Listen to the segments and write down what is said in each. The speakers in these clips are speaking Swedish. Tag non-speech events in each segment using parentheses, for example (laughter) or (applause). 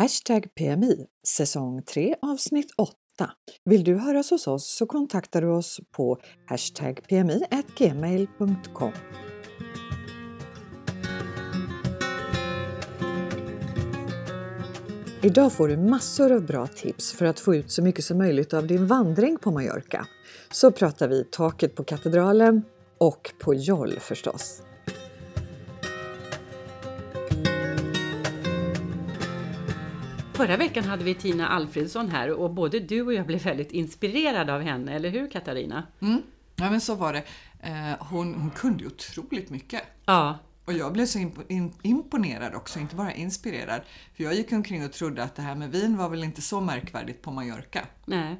Hashtag PMI, säsong 3 avsnitt 8. Vill du höras hos oss så kontaktar du oss på hashtag pmi.gmail.com. Idag får du massor av bra tips för att få ut så mycket som möjligt av din vandring på Mallorca. Så pratar vi taket på katedralen och på Joll förstås. Förra veckan hade vi Tina Alfredsson här och både du och jag blev väldigt inspirerade av henne, eller hur Katarina? Mm. Ja men så var det. Eh, hon, hon kunde otroligt mycket. Ja, Och jag blev så imponerad också, inte bara inspirerad. För jag gick omkring och trodde att det här med vin var väl inte så märkvärdigt på Mallorca. nej.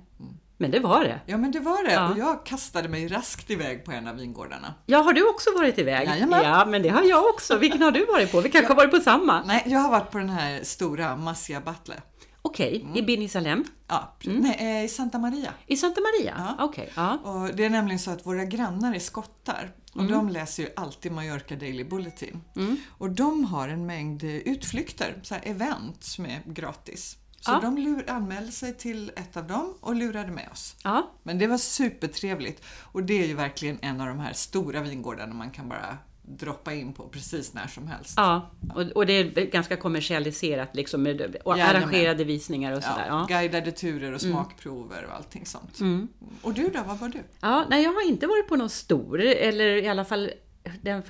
Men det var det. Ja men det var det Ja. och jag kastade mig raskt iväg på en av vingårdarna. Ja, har du också varit iväg? Jajamän. Ja, men det har jag också. Vilken har du varit på? Vi kanske har varit på samma? Nej, jag har varit på den här stora Massia Battle. Okej, i Bini Salem? Ja, nej, eh, i Santa Maria. I Santa Maria? Ja. Okej, ja. Och det är nämligen så att våra grannar är skottar och Mm. de läser ju alltid Mallorca Daily Bulletin. Och de har en mängd eh, utflykter, så här event som är gratis. Så Ja. de lur, anmälde sig till ett av dem och lurade med oss. ja. Men det var supertrevligt och det är ju verkligen en av de här stora vingårdarna man kan bara droppa in på precis när som helst. Ja, och, och det är ganska kommersialiserat liksom med och Jajamän. arrangerade visningar och sådär. Ja. Guidade turer och smakprover och allting sånt. Mm. Och du då, vad var du? Ja, nej, jag har inte varit på någon stor, eller i alla fall den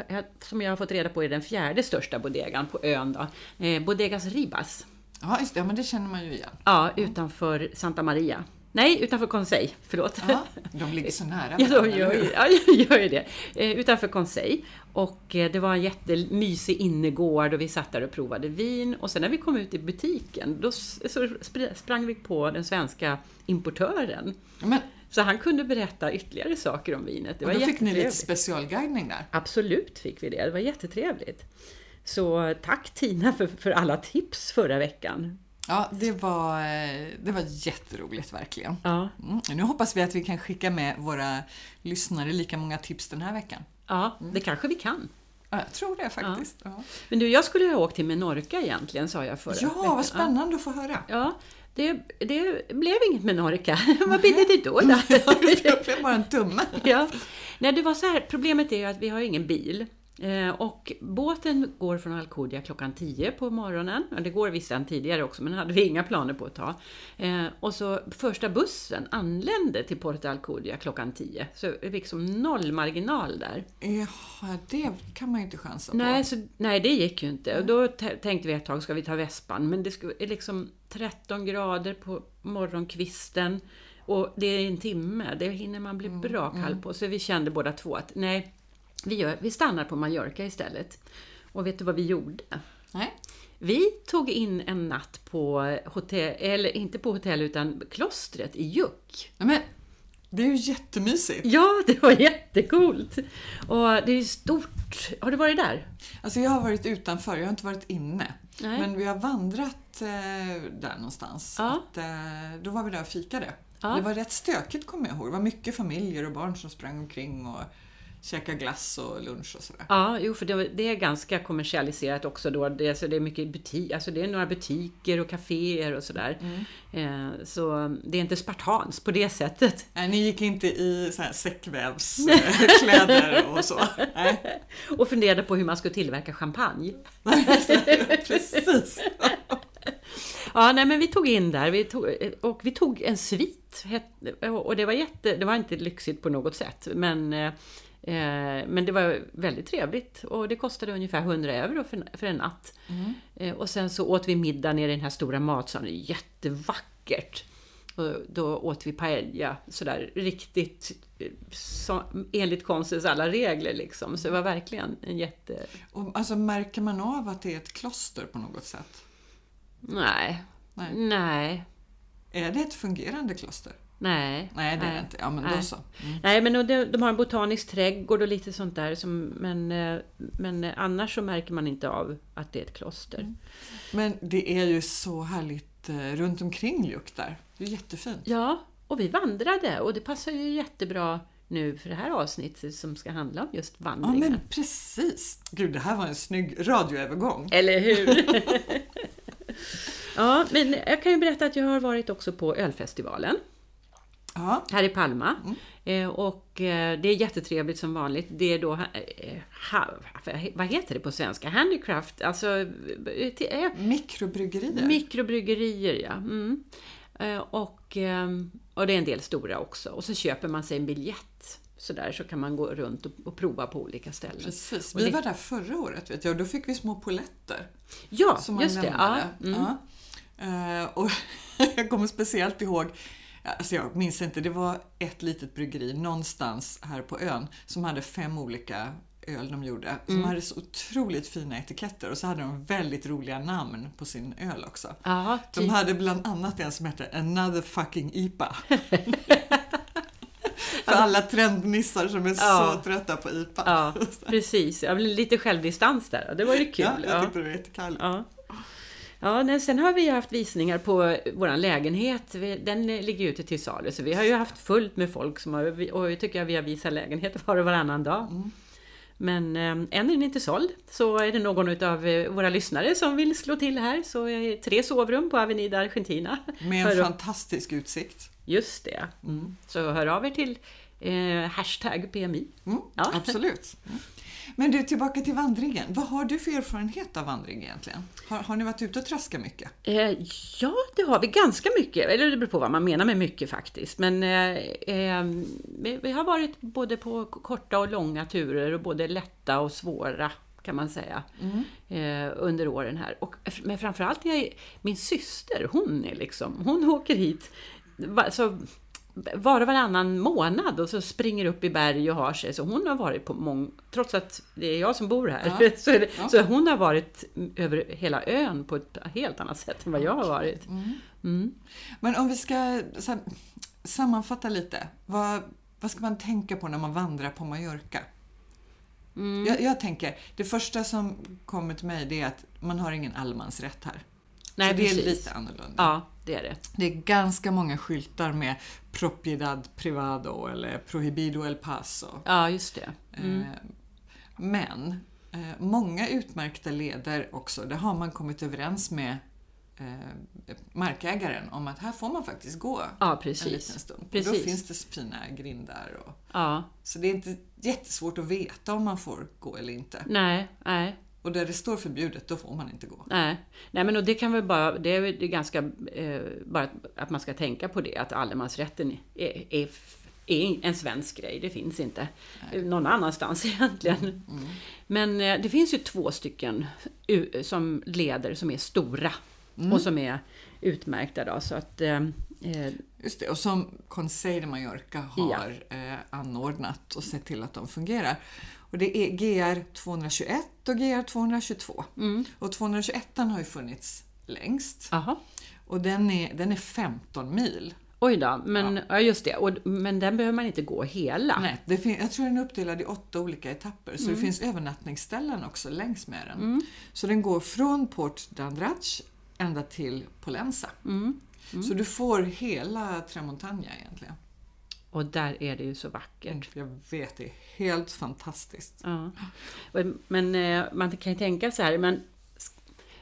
som jag har fått reda på är den fjärde största bodegan på ön då. Eh, Bodegas Ribas. Ja, just det, ja, men det känner man ju igen. Ja, utanför Santa Maria. Nej, utanför Conseil, förlåt. Ja, de ligger så nära (laughs) Ja, de varandra, gör ja, gör ju det. Eh, utanför Conseil. Och eh, det var en jättemysig innergård och vi satt där och provade vin. Och sen när vi kom ut i butiken, då sprang vi på den svenska importören. Men, Så han kunde berätta ytterligare saker om vinet. Det och då fick ni lite specialguidning där. Absolut fick vi det. Det var jättetrevligt. Så tack Tina för, för alla tips förra veckan. Ja, det var, eh, det var jätteroligt verkligen. Ja, Mm. Nu hoppas vi att vi kan skicka med våra lyssnare lika många tips den här veckan. ja det kanske vi kan. Ja, jag tror det faktiskt. Ja, Men du, jag skulle ju ha åkt till Menorca egentligen, sa jag förra ja veckan. vad spännande att få höra. Ja, det, det blev inget Menorca. (laughs) Vad blir det då? då? (laughs) Det blev bara en tumme. (laughs) ja. Nej, det var så här, problemet är ju att vi har ingen bil. Eh, och båten går från Alcudia klockan 10 på morgonen. Ja, Det går visst tidigare också, men det hade vi inga planer på att ta. Eh, och så första bussen anlände till Porto Alcudia klockan 10. Så vi fick som noll marginal där. Jaha, det kan man ju inte chansa på. Nej, så, nej, det gick ju inte. Och då tänkte vi ett tag, ska vi ta vespan? Men det är liksom 13 grader på morgonkvisten. Och det är en timme, det hinner man bli bra kall på. Så vi kände båda två att nej, vi, gör, vi stannar på Mallorca istället. Och vet du vad vi gjorde? Nej. Vi tog in en natt på hotell, eller inte på hotell utan klostret i Juck. Nej, Men, det är ju jättemysigt. Ja, det var jättecoolt! Och det är stort. Har du varit där? Alltså jag har varit utanför, jag har inte varit inne. Nej. Men vi har vandrat eh, där någonstans. Ja. Att, eh, då var vi där och fikade. Ja. Det var rätt stökigt kommer jag ihåg. Det var mycket familjer och barn som sprang omkring och käkade glass och lunch och sådär. Ja, jo, för det, det är ganska kommersialiserat också då. Det, alltså det är mycket butik, alltså det är några butiker och kaféer och sådär. Eh, så det är inte spartans på det sättet. Nej, ni gick inte i så här säckvävskläder (laughs) och så? Nej, Och funderade på hur man skulle tillverka champagne. (laughs) precis. (laughs) Ja, nej, men vi tog in där vi tog, och vi tog en svit. Och det var, jätte, det var inte lyxigt på något sätt, men, eh, eh, men det var väldigt trevligt. Och det kostade ungefär 100 euro för, för en natt. Eh, och sen så åt vi middag nere i den här stora matsalen, jättevackert. Och då åt vi paella, sådär riktigt så, enligt konstens alla regler liksom. Så det var verkligen en jätte... Och, alltså, märker man av att det är ett kloster på något sätt? Nej. Nej. Nej. Är det ett fungerande kloster? Nej. Nej, det är det inte. Ja, men då Nej. så. Mm. Nej, men de, de har en botanisk trädgård och lite sånt där. Som, men, eh, men annars så märker man inte av att det är ett kloster. Men det är ju så härligt eh, runt omkring Ljuk där. Det är jättefint. Ja, och vi vandrade och det passar ju jättebra nu för det här avsnittet som ska handla om just Ja, vandringen. men precis. Gud, det här var en snygg radioövergång. Eller hur? (laughs) Ja, men jag kan ju berätta att jag har varit också på ölfestivalen Ja, här i Palma. Eh, och eh, det är jättetrevligt som vanligt. Det är då, eh, ha, vad heter det på svenska? Handicraft, alltså mikrobryggerier. mikrobryggerier ja. Mm. Och, och det är en del stora också. Och så köper man sig en biljett. Så där så kan man gå runt och, och prova på olika ställen. Precis. Vi det- var där förra året vet jag och då fick vi små poletter. Ja, som just det. Ja, mm. Ja. Eh, och (laughs) jag kommer speciellt ihåg Alltså jag minns inte, det var ett litet bryggeri någonstans här på ön som hade fem olika öl de gjorde. Som Mm. hade så otroligt fina etiketter och så hade de väldigt roliga namn på sin öl också. Ja, De typ. hade bland annat en som hette Another fucking IPA. (laughs) För alla trendnissar som är Ja. så trötta på IPA. Ja, (laughs) precis. Jag blev lite självdistans där. Det var ju kul. Ja, jag Ja, tyckte det var jättekul. ja. Ja, nej, sen har vi haft visningar på vår lägenhet. Den ligger ute till salu, så vi har ju haft fullt med folk som har, och jag tycker att vi har visat lägenheter (laughs) var och varannan dag. Mm. Men eh, än är den inte såld, så är det någon av våra lyssnare som vill slå till här så är tre sovrum på Avenida Argentina. Med en fantastisk utsikt. Just det. Mm. Så hör av er till eh, hashtag PMI. Mm, Ja. Absolut. Mm. Men du, tillbaka till vandringen. Vad har du för erfarenhet av vandring egentligen? Har, har ni varit ute och traskat mycket? Eh, ja, det har vi ganska mycket. Eller det beror på vad man menar med mycket faktiskt. Men eh, eh, vi, vi har varit både på korta och långa turer och både lätta och svåra kan man säga eh, under åren här. Och, men framförallt är jag, min syster, hon är liksom, hon (laughs) åker hit så var och varannan månad och så springer upp i berg och har sig. Så hon har varit på många, trots att det är jag som bor här, Ja. (laughs) så, är det, Ja. så hon har varit över hela ön på ett helt annat sätt än vad jag har varit. Mm. Men om vi ska här, sammanfatta lite. Vad, vad ska man tänka på när man vandrar på Mallorca? Mm. Jag, jag tänker, det första som kommer till mig det är att man har ingen allemansrätt här. Nej, så det är precis. lite annorlunda. Ja, det är det. Det är ganska många skyltar med propiedad privado eller prohibido el paso. Ja, just det. Mm. Eh, Men eh, många utmärkta leder också, där har man kommit överens med eh, markägaren om att här får man faktiskt gå Ja, en precis. liten stund. Och då Precis. finns det fina grindar. Och, Ja, så det är inte jättesvårt att veta om man får gå eller inte. nej, nej, Och där det står förbjudet, då får man inte gå. nej. Nej, men och det kan väl bara, det är, ganska, eh, bara att, man ska tänka på det, att allemansrätten är, är, är en svensk grej, det finns inte någon annanstans (laughs) egentligen. Men eh, det finns ju två stycken som leder som är stora och som är utmärkta då, så att eh, Just det, och som Conseil de Mallorca har eh, anordnat och sett till att de fungerar. Och det är GR 221 och GR 222. Mm. Och 221 har ju funnits längst. Jaha. Och den är, den är 15 mil. Oj då, men ja. just det. Och, men den behöver man inte gå hela. Nej, det fin- jag tror den är uppdelad i åtta olika etapper. Så det finns övernattningsställen också längs med den. Så den går från Port d'Andratx ända till Polensa. Så du får hela Tramontana egentligen. Och där är det ju så vackert. Jag vet, det är helt fantastiskt. Ja. Men eh, man kan ju tänka så här, men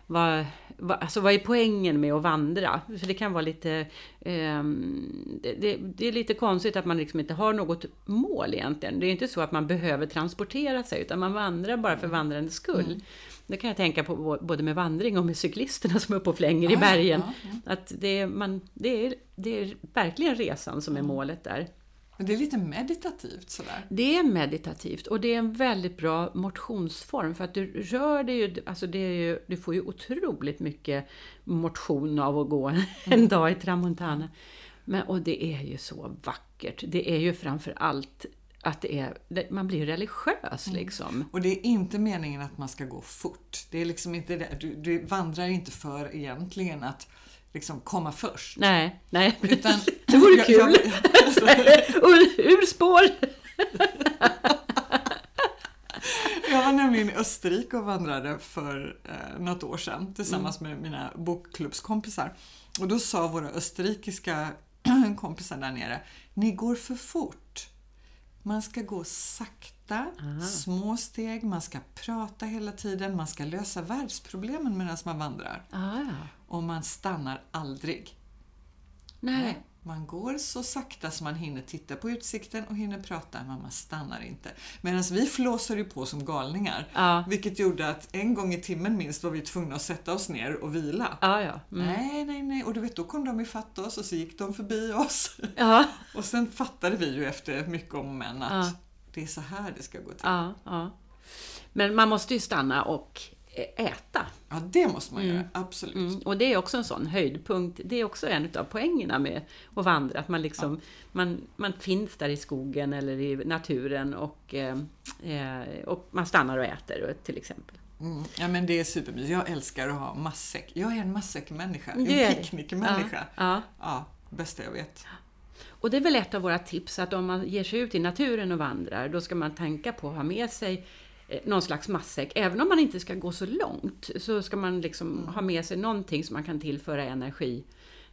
vad, vad, alltså vad är poängen med att vandra? För det kan vara lite... ehm, det, det, det är lite konstigt att man liksom inte har något mål egentligen. Det är inte så att man behöver transportera sig, utan man vandrar bara för vandrandets skull. Det kan jag tänka på både med vandring och med cyklisterna som är uppe och flänger i Ja, bergen. ja, Att det, är, man, det, är, det är verkligen resan som är målet där. Men det är lite meditativt sådär. Det är meditativt och det är en väldigt bra motionsform för att du rör dig ju, alltså det är ju, du får ju otroligt mycket motion av att gå (laughs) en dag i Tramontana. Men, och det är ju så vackert. Det är ju framför allt att det är, man blir religiös liksom. Och det är inte meningen att man ska gå fort. Det är liksom inte det. Du, du vandrar inte för egentligen att liksom komma först. Nej, nej, Utan, (laughs) det vore Jag- kul! jag- (laughs) Ur, ur spår! (laughs) Jag var nämligen i Österrike och vandrade för eh, något år sedan tillsammans med mina bokklubbskompisar. Och då sa våra österrikiska (clears throat) kompisar där nere, ni går för fort. Man ska gå sakta, små steg, man ska prata hela tiden, man ska lösa världsproblemen medan man vandrar. Ah, ja. och man stannar aldrig. Nej. Man går så sakta så man hinner titta på utsikten och hinner prata, men man stannar inte. Medan vi flåsade ju på som galningar. Ja. Vilket gjorde att en gång i timmen minst var vi tvungna att sätta oss ner och vila. Ja, ja. Mm. Nej, nej, nej. Och du vet, då kom de ifatt oss och så gick de förbi oss. (laughs) Och sen fattade vi ju efter mycket om och men att det är så här det ska gå till. Men man måste ju stanna och äta. Ja, det måste man göra. Absolut. Mm. Och det är också en sån höjdpunkt. Det är också en av poängerna med att vandra. Att man, liksom, man, man finns där i skogen eller i naturen och, eh, eh, och man stannar och äter till exempel. Mm. Ja, men det är supermysigt. Jag älskar att ha matsäck. Jag är en matsäckmänniska. En picknickmänniska. Ja, ja. Ja, bästa jag vet. Och det är väl ett av våra tips att om man ger sig ut i naturen och vandrar, då ska man tänka på att ha med sig någon slags matsäck. Även om man inte ska gå så långt så ska man liksom ha med sig någonting som man kan tillföra energi.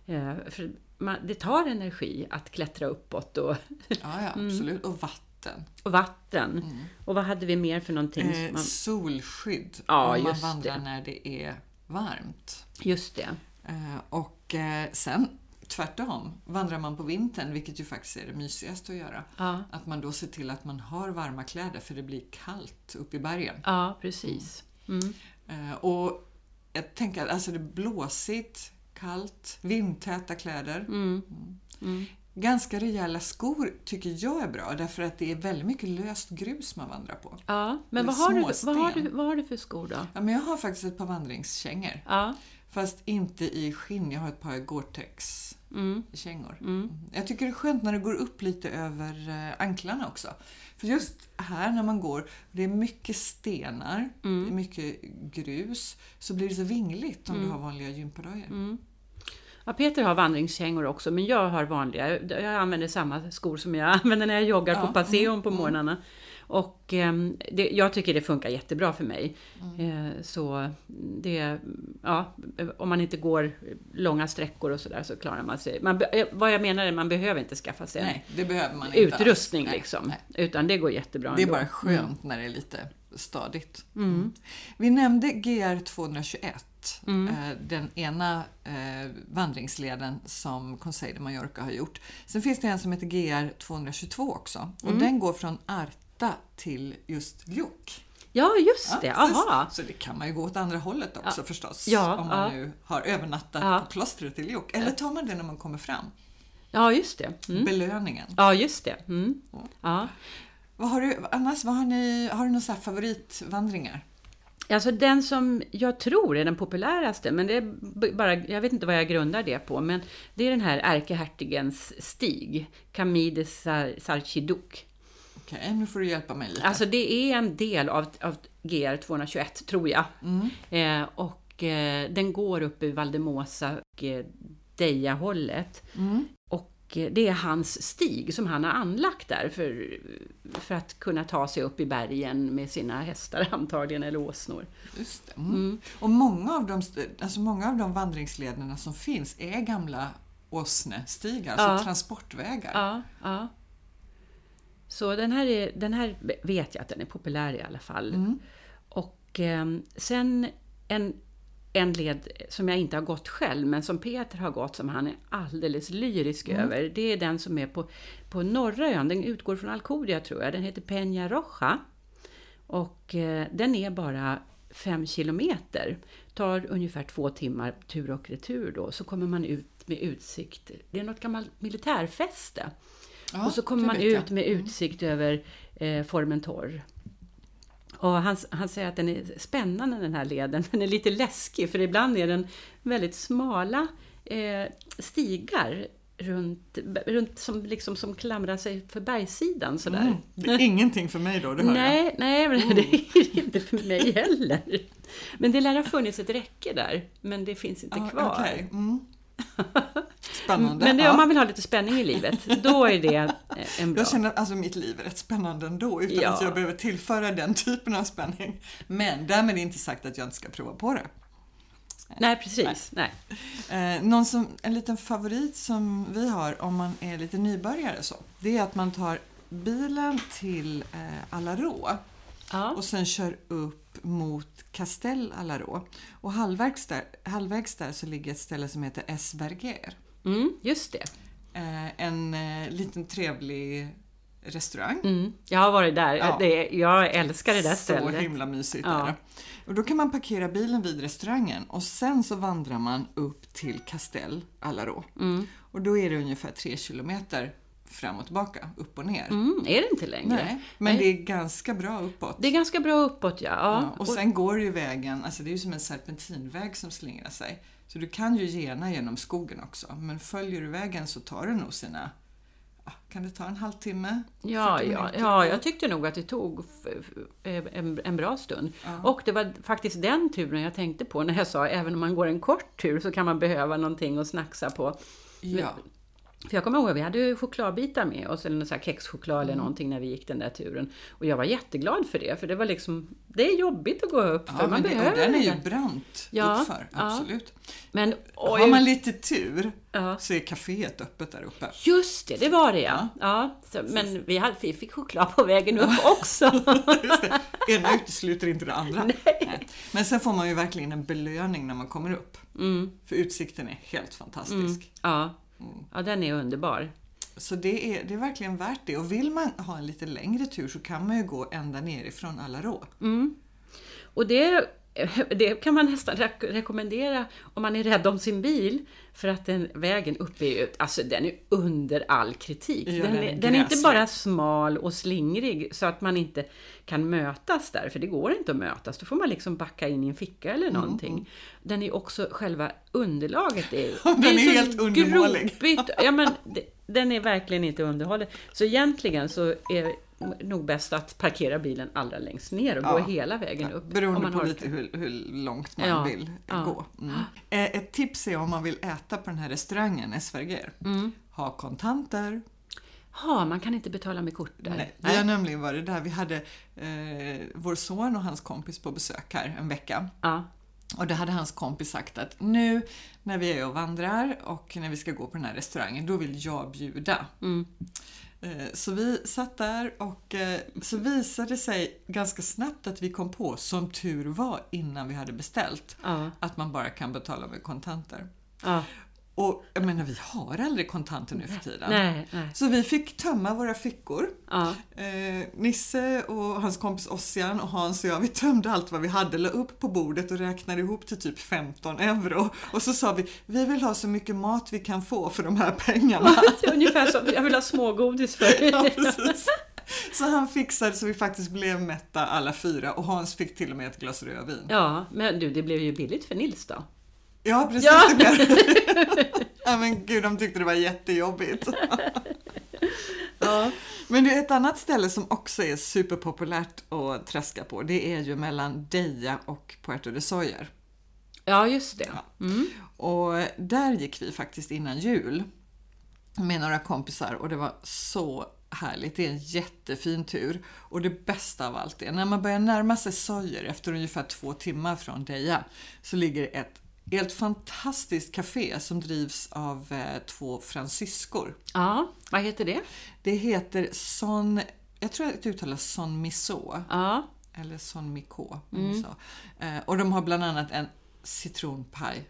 Eh, För man, det tar energi att klättra uppåt och, (laughs) Ja, ja Mm. absolut. Och vatten. och vatten. Och vad hade vi mer för någonting? Eh, man, solskydd. Ja, om man vandrar det. när det är varmt. just det. Eh, och eh, sen tvärtom, vandrar man på vintern, vilket ju faktiskt är det mysigaste att göra, Ja, att man då ser till att man har varma kläder för det blir kallt uppe i bergen. ja precis. Mm. Eh, och jag tänker alltså det är blåsigt, kallt, vindtäta kläder. Mm. Mm. Ganska rejäla skor tycker jag är bra därför att det är väldigt mycket löst grus man vandrar på. Ja, men vad har, du, vad, har du, vad har du för skor då? Ja, men jag har faktiskt ett par vandringskängor. Ja, Fast inte i skinn, jag har ett par Gore-Tex-kängor. mm. Jag tycker det är skönt när det går upp lite över eh, anklarna också. För just här när man går, det är mycket stenar, Mm. det är mycket grus, så blir det så vingligt om du har vanliga gympadojor. Mm. Ja, Peter har vandringskängor också, men jag har vanliga. Jag använder samma skor som jag (laughs) använder när jag joggar Ja, på Passeon mm, på mm. morgnarna. Och ehm, det, jag tycker det funkar jättebra för mig. Mm. Eh, så det, ja, om man inte går långa sträckor och sådär så klarar man sig. Man, eh, vad jag menar är att man behöver inte skaffa sig Nej, det behöver man inte utrustning. Nej, liksom. nej. Utan det går jättebra Det är ändå. bara skönt när det är lite stadigt. Mm. Vi nämnde GR 221, Mm. eh, den ena eh, vandringsleden som Conseil de Mallorca har gjort. Sen finns det en som heter GR 222 också och Mm. den går från Arta till just Ljuck. Ja, just det. Ja, Aha. Så, så det kan man ju gå åt andra hållet också förstås. Ja, om man ja. nu har övernattat Ja. på klostret i Ljuck. Eller tar man det när man kommer fram? Ja, just det. Mm. Belöningen. Ja, just det. Mm. Ja. Vad har du, annars, vad har, ni, har du några favoritvandringar? Alltså den som jag tror är den populäraste, men det är bara, jag vet inte vad jag grundar det på, men det är den här ärkehertigens stig, Camille de Sar- Okej, nu får du hjälpa mig lite. Alltså det är en del av, av GR 221, tror jag. Mm. Eh, och eh, den går upp i Valdemosa och eh, Deja-hållet. Mm. Och eh, det är hans stig som han har anlagt där för, för att kunna ta sig upp i bergen med sina hästar (laughs) antagligen, eller åsnor. Just det. Mm. Mm. Och många av, de, alltså många av de vandringslederna som finns är gamla åsnestigar, alltså Ja. transportvägar. Ja, ja. Så den här, är, den här vet jag att den är populär i alla fall. Mm. Och eh, sen en, en led som jag inte har gått själv, men som Peter har gått, som han är alldeles lyrisk Mm. över. Det är den som är på, på norra ön. Den utgår från Alcudia tror jag. Den heter Peña Roja. Och eh, den är bara fem kilometer. Tar ungefär två timmar tur och retur då. Så kommer man ut med utsikt. Det är något gammalt militärfäste. Ja, och så kommer man ut med utsikt över eh, Formentor. Och han, han säger att den är spännande den här leden, den är lite läskig för ibland är den väldigt smala eh, stigar runt, runt som, liksom, som klamrar sig för bergssidan sådär. Mm. Det är ingenting för mig då, det hör jag. Nej, men Mm. det är inte för mig heller. Men det lär ha funnits ett räcke där, men det finns inte Ja, kvar. okej. Mm. (laughs) Spännande. Men det, ja. om man vill ha lite spänning i livet, då är det eh, en bra. Jag känner att alltså, mitt liv är rätt spännande ändå utan Ja. att jag behöver tillföra den typen av spänning. Men därmed inte sagt att jag inte ska prova på det. Nej, precis. Nej. Eh, någon som, en liten favorit som vi har om man är lite nybörjare så, det är att man tar bilen till eh, Alarå Ja. och sen kör upp mot Castel Alarå. Och halvvägs där, halvvägs där så ligger ett ställe som heter Esberger. Mm, just det. Eh, en eh, liten trevlig restaurang. Mm. Jag har varit där. Ja. Det, jag älskar det där Så stället. himla mysigt Ja. är det. Och då kan man parkera bilen vid restaurangen och sen så vandrar man upp till Castel Alarå. Mm. Och då är det ungefär tre kilometer fram och tillbaka, upp och ner. Mm, är det inte längre? Nej, men Nej. det är ganska bra uppåt. Det är ganska bra uppåt, ja. ja. Ja, och sen går ju vägen, alltså det är ju som en serpentinväg som slingrar sig. Så du kan ju gena genom skogen också. Men följer du vägen så tar det nog sina, ja, kan det ta en halvtimme? Ja, 40 ja, ja, jag tyckte nog att det tog en, en bra stund. Och det var faktiskt den turen jag tänkte på när jag sa även om man går en kort tur så kan man behöva någonting att snacksa på. Ja. För jag kommer ihåg att vi hade chokladbitar med oss, eller någon sån här kexchoklad Mm. eller någonting när vi gick den där turen. Och jag var jätteglad för det, för det var liksom, det är jobbigt att gå upp för Ja, man det, och behöver den är ju brant Ja, uppför, ja. absolut. Men Har oj, man lite tur Ja. så är kaféet öppet där uppe. just det, det var det ja. ja så, men vi, hade, vi fick choklad på vägen upp (laughs) också. Just det. Ena utesluter inte det andra. (laughs) Nej. Men sen får man ju verkligen en belöning när man kommer upp. Mm, För utsikten är helt fantastisk. ja. Mm. ja, den är underbar. Så det är, det är verkligen värt det. Och vill man ha en lite längre tur så kan man ju gå ända nerifrån Alarå. Och det, det kan man nästan rek- rekommendera om man är rädd om sin bil. För att den vägen upp är ju, alltså den är under all kritik. Ja, den, är är, den är inte bara smal och slingrig så att man inte kan mötas där, för det går inte att mötas. Då får man liksom backa in i en ficka eller Mm, någonting. Den är också, själva underlaget är, (laughs) Den det är så helt undermålig. gropigt. Ja, men det, den är verkligen inte underhållen. Så egentligen så är nog bäst att parkera bilen allra längst ner och Ja. gå hela vägen upp. Beroende man på orkar. lite hur, hur långt man Ja, vill ja. gå. Mm. Eh, Ett tips är om man vill äta på den här restaurangen, Esverger. Mm. Ha kontanter. Ja, man kan inte betala med kort där. Nej, vi har nämligen varit där. Vi hade eh, vår son och hans kompis på besök här en vecka. Och då hade hans kompis sagt att nu när vi är och vandrar och när vi ska gå på den här restaurangen, då vill jag bjuda. Mm. Eh, Så vi satt där och eh, så visade det sig ganska snabbt att vi kom på, som tur var innan vi hade beställt, Ja. att man bara kan betala med kontanter. ja. Och jag menar, vi har aldrig kontanter nu för tiden. Nej, nej. Så vi fick tömma våra fickor. Ja. Eh, Nisse och hans kompis Ossian och Hans och jag, vi tömde allt vad vi hade, la upp på bordet och räknade ihop till typ 15 euro. Och så sa vi, vi vill ha så mycket mat vi kan få för de här pengarna. Ungefär som jag vill ha smågodis för. Ja, precis. Så han fixade så vi faktiskt blev mätta alla fyra och Hans fick till och med ett glas rödvin. Ja, men du, det blev ju billigt för Nils då. Ja, precis. Ja. Det. (laughs) ja, men gud, de tyckte det var jättejobbigt. Ja. Men är ett annat ställe som också är superpopulärt att träska på. Det är ju mellan Deja och Puerto de Soyer. Ja, just det. Mm. Och där gick vi faktiskt innan jul med några kompisar och det var så härligt. Det är en jättefin tur. Och det bästa av allt är när man börjar närma sig Soyer efter ungefär två timmar från Deja så ligger ett helt fantastiskt café som drivs av eh, två fransyskor. Ja, vad heter det? Det heter Son, jag tror att det uttalas Son Miso, Ja, eller Son Miko. Så. Eh, och de har bland annat en citronpaj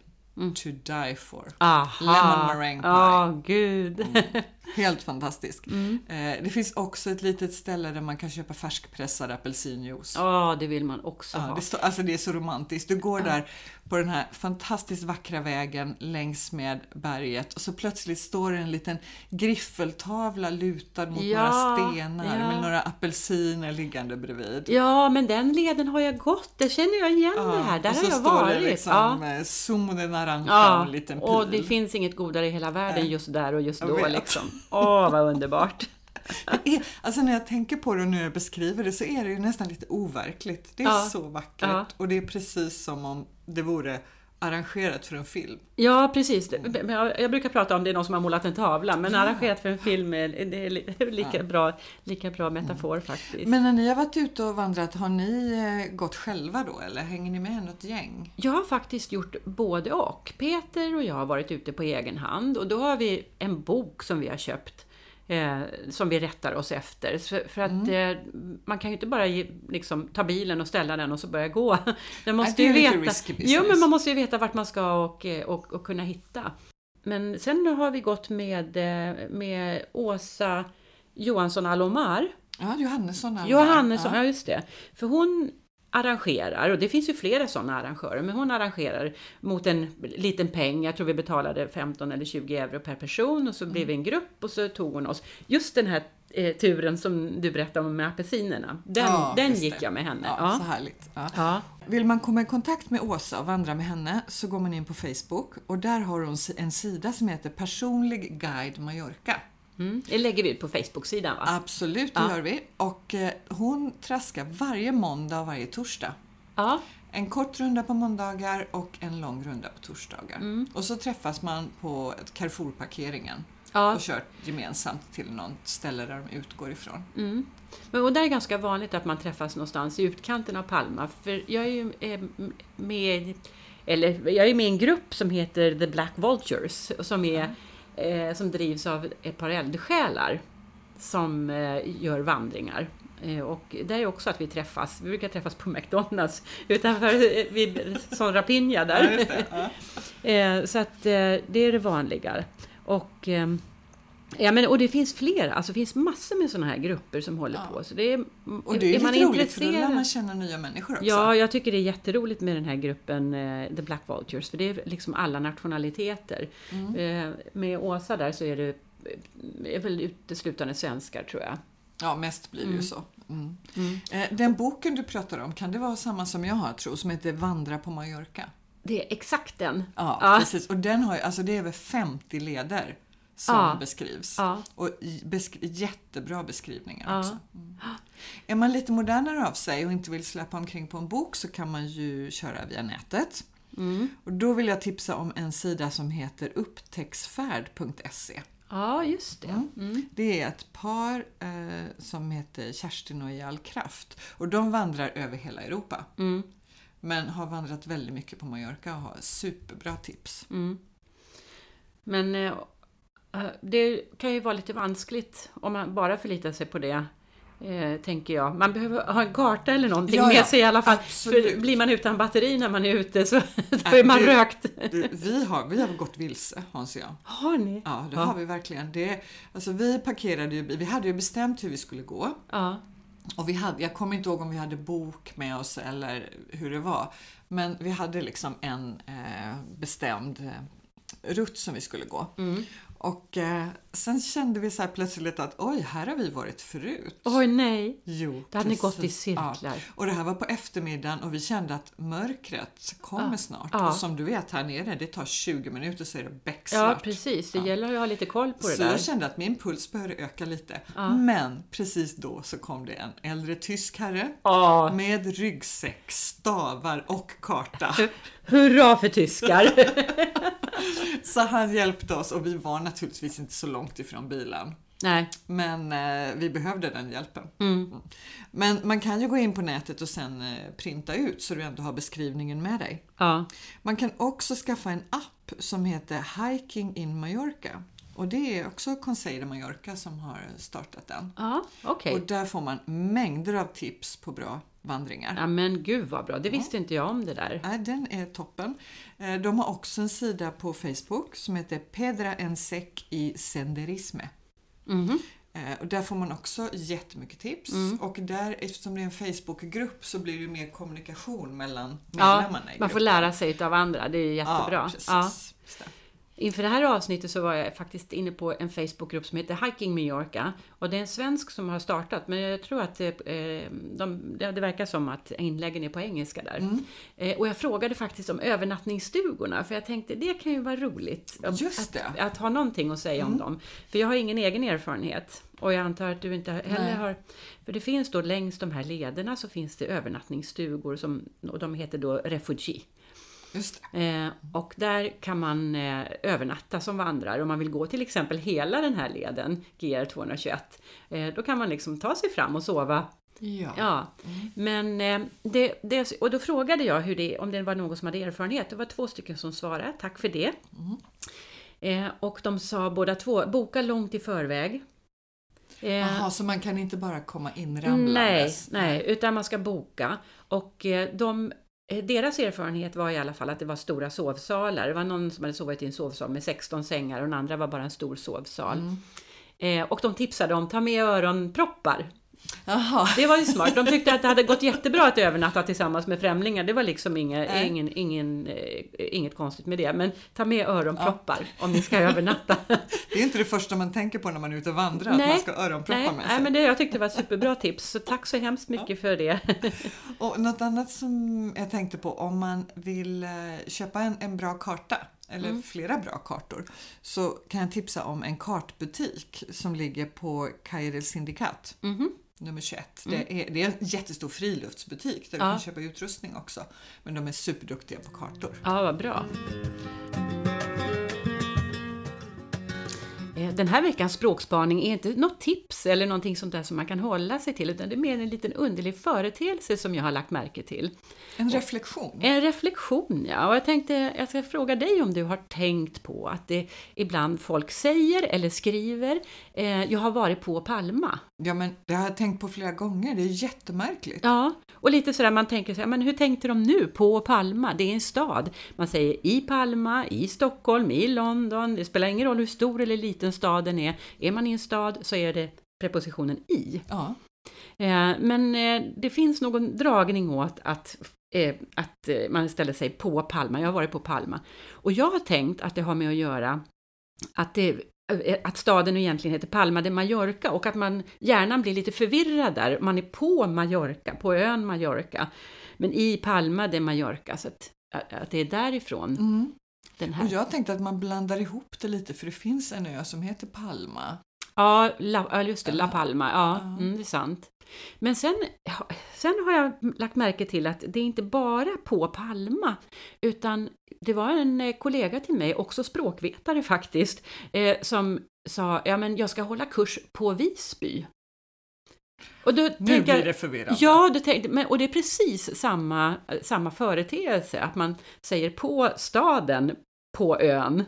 to die for. aha. Lemon meringue pie. Ja, gud. Helt fantastisk. Eh, det finns också ett litet ställe där man kan köpa färskpressad apelsinjuice. Ja, det vill man också Ja, ha. det, står, alltså det är så romantiskt. Du går där på den här fantastiskt vackra vägen längs med berget och så plötsligt står det en liten griffeltavla lutad mot Ja, några stenar ja. med några apelsiner liggande bredvid. Ja, men den leden har jag gått. Det känner jag igen det här. Där och har så jag står varit. det liksom ja. ja. Sumo de naranja och Ja, en liten pil. och det finns inget godare i hela världen Nej. just där och just då liksom. Åh, vad underbart. Är, alltså när jag tänker på det och när jag beskriver det så är det ju nästan lite overkligt. Det är Ja. så vackert Ja. och det är precis som om det vore arrangerat för en film. Ja, precis. Jag brukar prata om det är någon som har målat en tavla, men arrangerat för en film är, det är li- (laughs) lika, bra, lika bra metafor faktiskt. Men när ni har varit ute och vandrat, har ni eh, gått själva då eller hänger ni med något gäng? Jag har faktiskt gjort både och. Peter och jag har varit ute på egen hand och då har vi en bok som vi har köpt Eh, som vi rättar oss efter. För, för att eh, man kan ju inte bara ge, liksom, ta bilen och ställa den och så börja gå. (laughs) Den måste ju veta, jo, men man måste ju veta vart man ska och, eh, och, och kunna hitta. Men sen har vi gått med, eh, med Åsa Johansson Alomar. Ja, Johannesson. här. Johannesson, Ja. ja just det. För hon arrangerar, och det finns ju flera sådana arrangörer, men hon arrangerar mot en liten peng. Jag tror vi betalade 15 eller 20 euro per person och så blev vi en grupp och så tog hon oss. Just den här eh, turen som du berättade om med apelsinerna, den, Ja, den gick det. jag med henne. Ja, Ja. Så härligt. Ja. Vill man komma i kontakt med Åsa och vandra med henne så går man in på Facebook och där har hon en sida som heter Personlig guide Mallorca. Mm. Det lägger vi ut på Facebook-sidan va? Absolut, det Ja. gör vi. Och eh, hon traskar varje måndag och varje torsdag. Ja. En kort runda på måndagar och en lång runda på torsdagar. Mm. Och så träffas man på Carrefour-parkeringen ja. och kör gemensamt till något ställe där de utgår ifrån. Mm. Men, och där är ganska vanligt att man träffas någonstans i utkanten av Palma. För jag är ju eh, med, eller jag är med i en grupp som heter The Black Vultures som, är, eh, som drivs av ett par eldsjälar som eh, gör vandringar. Eh, och där är också att vi träffas. Vi brukar träffas på McDonalds utanför eh, vid Son Rapinha där. det. Ja. (laughs) Eh, så att eh, det är det vanliga. Och, ehm, ja, men, och det finns flera, alltså det finns massor med sådana här grupper som håller Ja. på. Så det är, Och det är, man lite roligt för då lär man känna nya människor också. Ja, jag tycker det är jätteroligt med den här gruppen eh, The Black Vultures, för det är liksom alla nationaliteter. Mm. Eh, med Åsa där så är det eh, är väl uteslutande svenskar tror jag. Ja, mest blir det ju Mm. så. Mm. Mm. Den boken du pratar om, kan det vara samma som jag har tror, som heter Vandra på Mallorca? Det är exakt den. Ja, Ja. precis. Och den har ju, alltså det är över 50 leder som Ja. beskrivs. Ja, Och i- besk jättebra beskrivningar Ja. också. Mm. Är man lite modernare av sig och inte vill släppa omkring på en bok så kan man ju köra via nätet. mm. Och då vill jag tipsa om en sida som heter upptäcksfärd.se. ja just det. Mm. Mm. Det är ett par eh, som heter Kerstin och Jal Kraft och de vandrar över hela Europa. Mm. Men har vandrat väldigt mycket på Mallorca och har superbra tips. Mm. Men eh, det kan ju vara lite vanskligt om man bara förlitar sig på det. Eh, tänker jag. Man behöver ha en karta eller någonting Ja, med ja, sig i alla fall. absolut. För blir man utan batteri när man är ute så (laughs) då Nej, är man det- rökt. Du, vi, har, vi har gått vilse, Hans och jag. Har ni? Ja, det Ja. har vi verkligen. Det, alltså vi parkerade ju, vi hade ju bestämt hur vi skulle gå. Ja. Och vi hade, jag kommer inte ihåg om vi hade bok med oss eller hur det var. Men vi hade liksom en eh, bestämd eh, rutt som vi skulle gå. Mm. Och eh, sen kände vi så här plötsligt att oj, här har vi varit förut. Oj nej, Jo, då hade ni gått i cirklar. Ja. Och det här var på eftermiddagen och vi kände att mörkret kommer Ja. snart. Ja. Och som du vet här nere, det tar 20 minuter så är det Ja, becksvart. precis. Det Ja. gäller att ha lite koll på det så där. jag kände att min puls började öka lite. Ja. Men precis då så kom det en äldre tysk herre Ja, med ryggsäck, stavar och karta. (laughs) hurra för tyskar! (laughs) (laughs) Så han hjälpte oss och vi var naturligtvis inte så långt ifrån bilen. nej. Men eh, vi behövde den hjälpen. Mm. Men man kan ju gå in på nätet och sen eh, printa ut så du ändå har beskrivningen med dig. Ja. Man kan också skaffa en app som heter Hiking in Mallorca. Och det är också Conseil de Mallorca som har startat den. Ja, okej. Och där får man mängder av tips på bra vandringar. Ja, men gud vad bra. Det visste inte jag om det där. Nej, den är toppen. Eh, De har också en sida på Facebook som heter Pedra en sec i senderisme. Eh, Och där får man också jättemycket tips. Mm. Och där, eftersom det är en Facebookgrupp så blir det mer kommunikation mellan Ja, medlemmarna i man får lära sig av andra. Det är jättebra. Ja, precis. Ja. Inför det här avsnittet så var jag faktiskt inne på en Facebookgrupp som heter Hiking Mallorca. Och det är en svensk som har startat, men jag tror att det, eh, de, det verkar som att inläggen är på engelska där. Mm. Eh, och jag frågade faktiskt om övernattningsstugorna, för jag tänkte det kan ju vara roligt att, att, att ha någonting att säga om Mm. dem. För jag har ingen egen erfarenhet. Och jag antar att du inte heller Nej. har... För det finns då längs de här lederna så finns det övernattningsstugor som, och de heter då Refugee. Eh, och där kan man eh, övernatta som vandrare. Om man vill gå till exempel hela den här leden, GR 221, eh, då kan man liksom ta sig fram och sova. Ja. Ja. Men eh, det, det, och då frågade jag hur det, om det var någon som hade erfarenhet. Det var två stycken som svarade, tack för det. Mm. Eh, och de sa båda två, boka långt i förväg. Eh, Jaha, så man kan inte bara komma nej, inramlandes? nej, utan man ska boka. Och de, deras erfarenhet var i alla fall att det var stora sovsalar. Det var någon som hade sovit i en sovsal med 16 sängar och den andra var bara en stor sovsal. Mm. Eh, och de tipsade om ta med öronproppar. Jaha. Det var ju smart. De tyckte att det hade gått jättebra att övernatta tillsammans med främlingar. Det var liksom inga, ingen, ingen, eh, inget konstigt med det. Men ta med öronproppar om ni ska övernatta. (laughs) Det är inte det första man tänker på när man är ute och vandrar, att Nej. man ska ha öronproppar Nej, med sig. nej, men det, jag tyckte det var ett superbra tips. Så tack så hemskt mycket för det. Och något annat som jag tänkte på, om man vill eh, köpa en, en bra karta, eller Mm. flera bra kartor, så kan jag tipsa om en kartbutik som ligger på Calle del Syndicat. Mhm. Nummer 21. Det, är, det är en jättestor friluftsbutik där du Ja. kan köpa utrustning också. Men de är superduktiga på kartor. Ja, vad bra. Eh, Den här veckans språkspaning är inte något tips eller någonting sånt där som man kan hålla sig till, utan det är mer en liten underlig företeelse som jag har lagt märke till. En reflektion. En reflektion, ja. Och jag tänkte jag ska fråga dig om du har tänkt på att det ibland folk säger eller skriver eh, “Jag har varit på Palma”. Ja, men det har jag tänkt på flera gånger. Det är jättemärkligt. Ja, och lite sådär man tänker så här, men hur tänkte de nu på Palma? Det är en stad. Man säger i Palma, i Stockholm, i London. Det spelar ingen roll hur stor eller liten staden är. Är man i en stad så är det prepositionen i. Ja. Eh, Men eh, det finns någon dragning åt att, eh, att man ställer sig på Palma. Jag har varit på Palma. Och jag har tänkt att det har med att göra att, det, att staden egentligen heter Palma de Mallorca och att man hjärnan blir lite förvirrad där. Man är på Mallorca, på ön Mallorca, men i Palma de Mallorca. Så att, att det är därifrån Mm. Den Och här... jag tänkte att man blandar ihop det lite för det finns en ö som heter Palma. Ja, La, just det, La. Palma. Ja, Ja. mm, det är sant. Men sen, sen har jag lagt märke till att det är inte bara på Palma, utan det var en eh, kollega till mig, också språkvetare faktiskt, eh, som sa ja men jag ska hålla kurs på Visby. Och då Nu tänker blir det förvirrande. Ja, det tänkte, men, och det är precis samma, samma företeelse, att man säger på staden på ön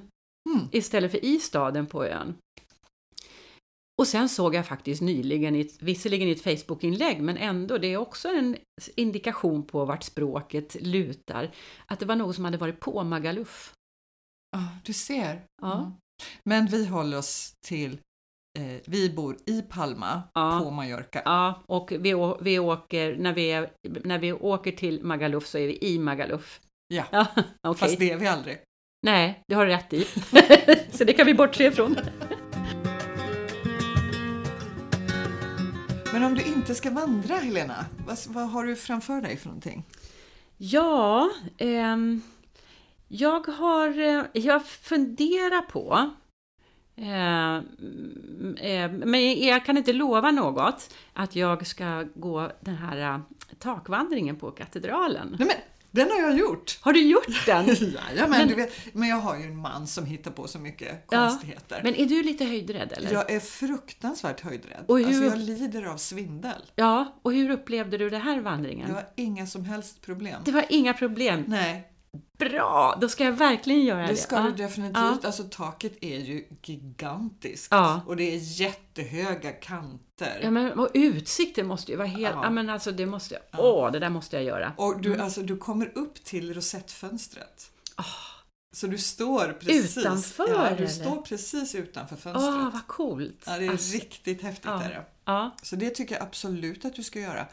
Mm. istället för i staden på ön. Och sen såg jag faktiskt nyligen, i visserligen i ett Facebook-inlägg, men ändå, det är också en indikation på vart språket lutar, att det var någon som hade varit på Magaluf. Ja, du ser. Ja. Mm. Men vi håller oss till, eh, vi bor i Palma Ja. på Mallorca. Ja, och vi, vi åker, när vi, är, när vi åker till Magaluf så är vi i Magaluf. Ja. (laughs) Ja, okej. Fast det är vi aldrig. Nej, det har du rätt i. (laughs) så det kan vi bortse ifrån. Men om du inte ska vandra Helena, vad, vad har du framför dig för någonting? Ja, ehm, jag har... eh, Jag funderar på... Eh, eh, men jag kan inte lova något att jag ska gå den här eh, takvandringen på katedralen. Nej men, den har jag gjort! Har du gjort den? (laughs) Jajamän, Men- men, du vet, men jag har ju en man som hittar på så mycket Ja, konstigheter. Men är du lite höjdrädd eller? Jag är fruktansvärt höjdrädd. Och hur- Alltså jag lider av svindel. Ja, och hur upplevde du den här vandringen? Det var inga som helst problem. Det var inga problem. Nej, Bra, då ska jag verkligen göra det. det ska ja. du definitivt. Alltså taket är ju gigantiskt. Ja. Och det är jättehöga kanter. Ja, men, och utsikten måste ju vara helt... Ja. Ja. men alltså det måste jag... Åh, det där måste jag göra. Och du, Mm. alltså, du kommer upp till rosettfönstret. Så du står precis. Utanför, Ja, eller? du står precis utanför fönstret. Åh, vad coolt! Ja, det är Alltså, riktigt häftigt. ja. Är det. ja. Så det tycker jag absolut att du ska göra.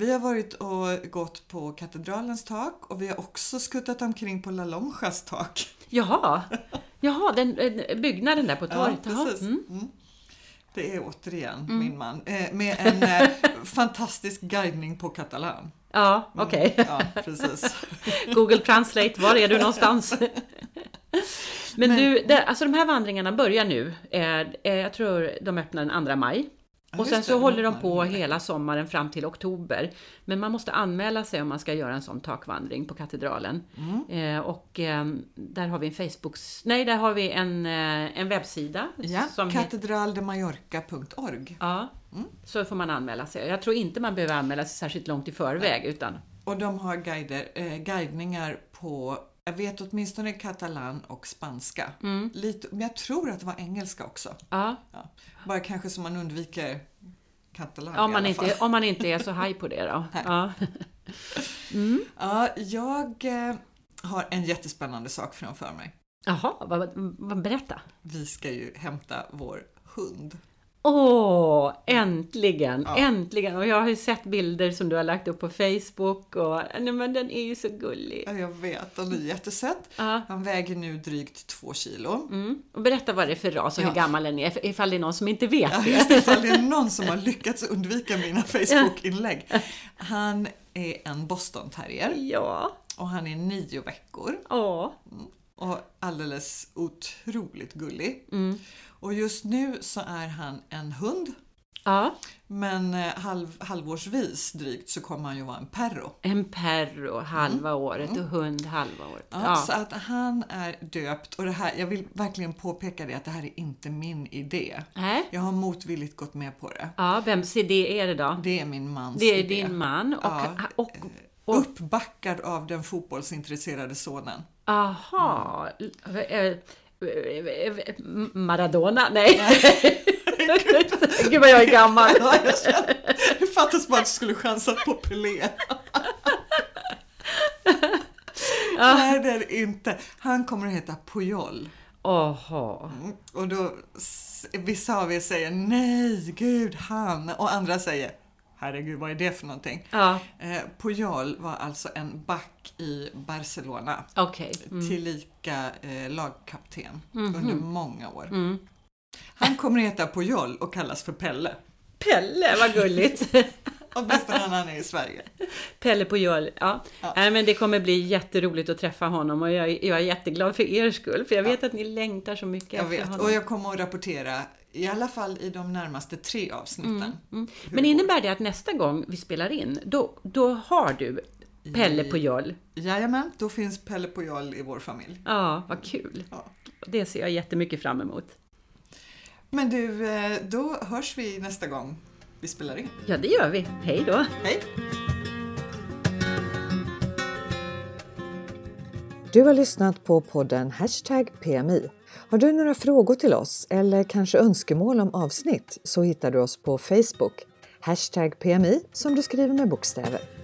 Vi har varit och gått på katedralens tak och vi har också skuttat omkring på La Longas tak. Jaha, Jaha den, byggnaden där på torget. Jaha, precis. Mm. Mm. Det är återigen min man eh, med en (laughs) eh, fantastisk guidning på katalan. Ja, Mm, okej. Ja, precis. (laughs) Google Translate, var är du någonstans? Men, (laughs) Men- du, det, alltså de här vandringarna börjar nu. Eh, eh, jag tror de öppnar den 2 maj. Och sen så håller de på hela sommaren fram till oktober. Men man måste anmäla sig om man ska göra en sån takvandring på katedralen. Mm. Eh, och eh, där har vi en Facebook... Nej, där har vi en, eh, en webbsida. Ja, som heter, katedraldemallorca.org. ja, Mm. så får man anmäla sig. Jag tror inte man behöver anmäla sig särskilt långt i förväg. Utan, Och de har guider, eh, guidningar på jag vet åtminstone katalan och spanska. Mm. Lite, men jag tror att det var engelska också. Ja, Ja. Bara kanske så man undviker katalan om i man, alla inte, fall. om man inte är så haj på det då. (laughs) Ja. Ja, jag eh, har en jättespännande sak framför mig. Jaha, vad, vad, berätta. Vi ska ju hämta vår hund. Åh, äntligen! Ja. Äntligen! Och jag har ju sett bilder som du har lagt upp på Facebook och nej, men den är ju så gullig. Ja, jag vet, han är jättesöt. Ja. Han väger nu drygt två kilo. Mm. Och berätta vad det är för ras och hur Ja. gammal den är, ifall det är någon som inte vet Ja, det. ifall det är någon som har lyckats undvika mina (laughs) Facebook-inlägg. Han är en boston terrier Ja, och han är nio veckor åh. Och alldeles otroligt gullig. Mm. Och just nu så är han en hund, Ja, men eh, halv, halvårsvis drygt så kommer han ju vara en perro. en perro halva året och hund halva året. Mm. Ja, Så att han är döpt och det här, jag vill verkligen påpeka det att det här är inte min idé. Nej. Jag har motvilligt gått med på det. Ja, vems idé är det då? Det är min mans Det är idé. din man och, Ja. och, och Uppbackad av den fotbollsintresserade sonen. Aha, eh, Maradona? Nej. (laughs) Gud vad jag är gammal. (laughs) Ja, jag känner- Det fattas bara att du skulle chansa på Pelé. (laughs) Nej, det är det inte. Han kommer att heta Pujol. Oho. Mm. Och då, vissa av er säger nej, gud, han. Och andra säger herregud, vad är det för någonting? Ja, Eh, Pujol var alltså en back i Barcelona. okej. Mm. Tillika eh, lagkapten Mhm. under många år. Mm. Han kommer att heta Pujol och kallas för Pelle. Pelle, vad gulligt. (laughs) Åtminstone när han är i Sverige. Pelle Jöl. Ja. Ja. Nej, men det kommer bli jätteroligt att träffa honom och jag, är- jag är jätteglad för er skull. För jag vet att ni längtar så mycket Jag efter vet. honom. Och jag kommer att rapportera, i alla fall i de närmaste tre avsnitten. Mm. hur Men innebär det att nästa gång vi spelar in, då, då har du Pelle på Jöl? Jajamän, då finns Pelle Pujol i vår familj. Ja, vad kul. Ja. Det ser jag jättemycket fram emot. Men du, eh, då hörs vi nästa gång vi spelar in. Ja, det gör vi. Hej då! Hej! Du har lyssnat på podden Hashtag PMI. Har du några frågor till oss eller kanske önskemål om avsnitt så hittar du oss på Facebook. Hashtag PMI som du skriver med bokstäver.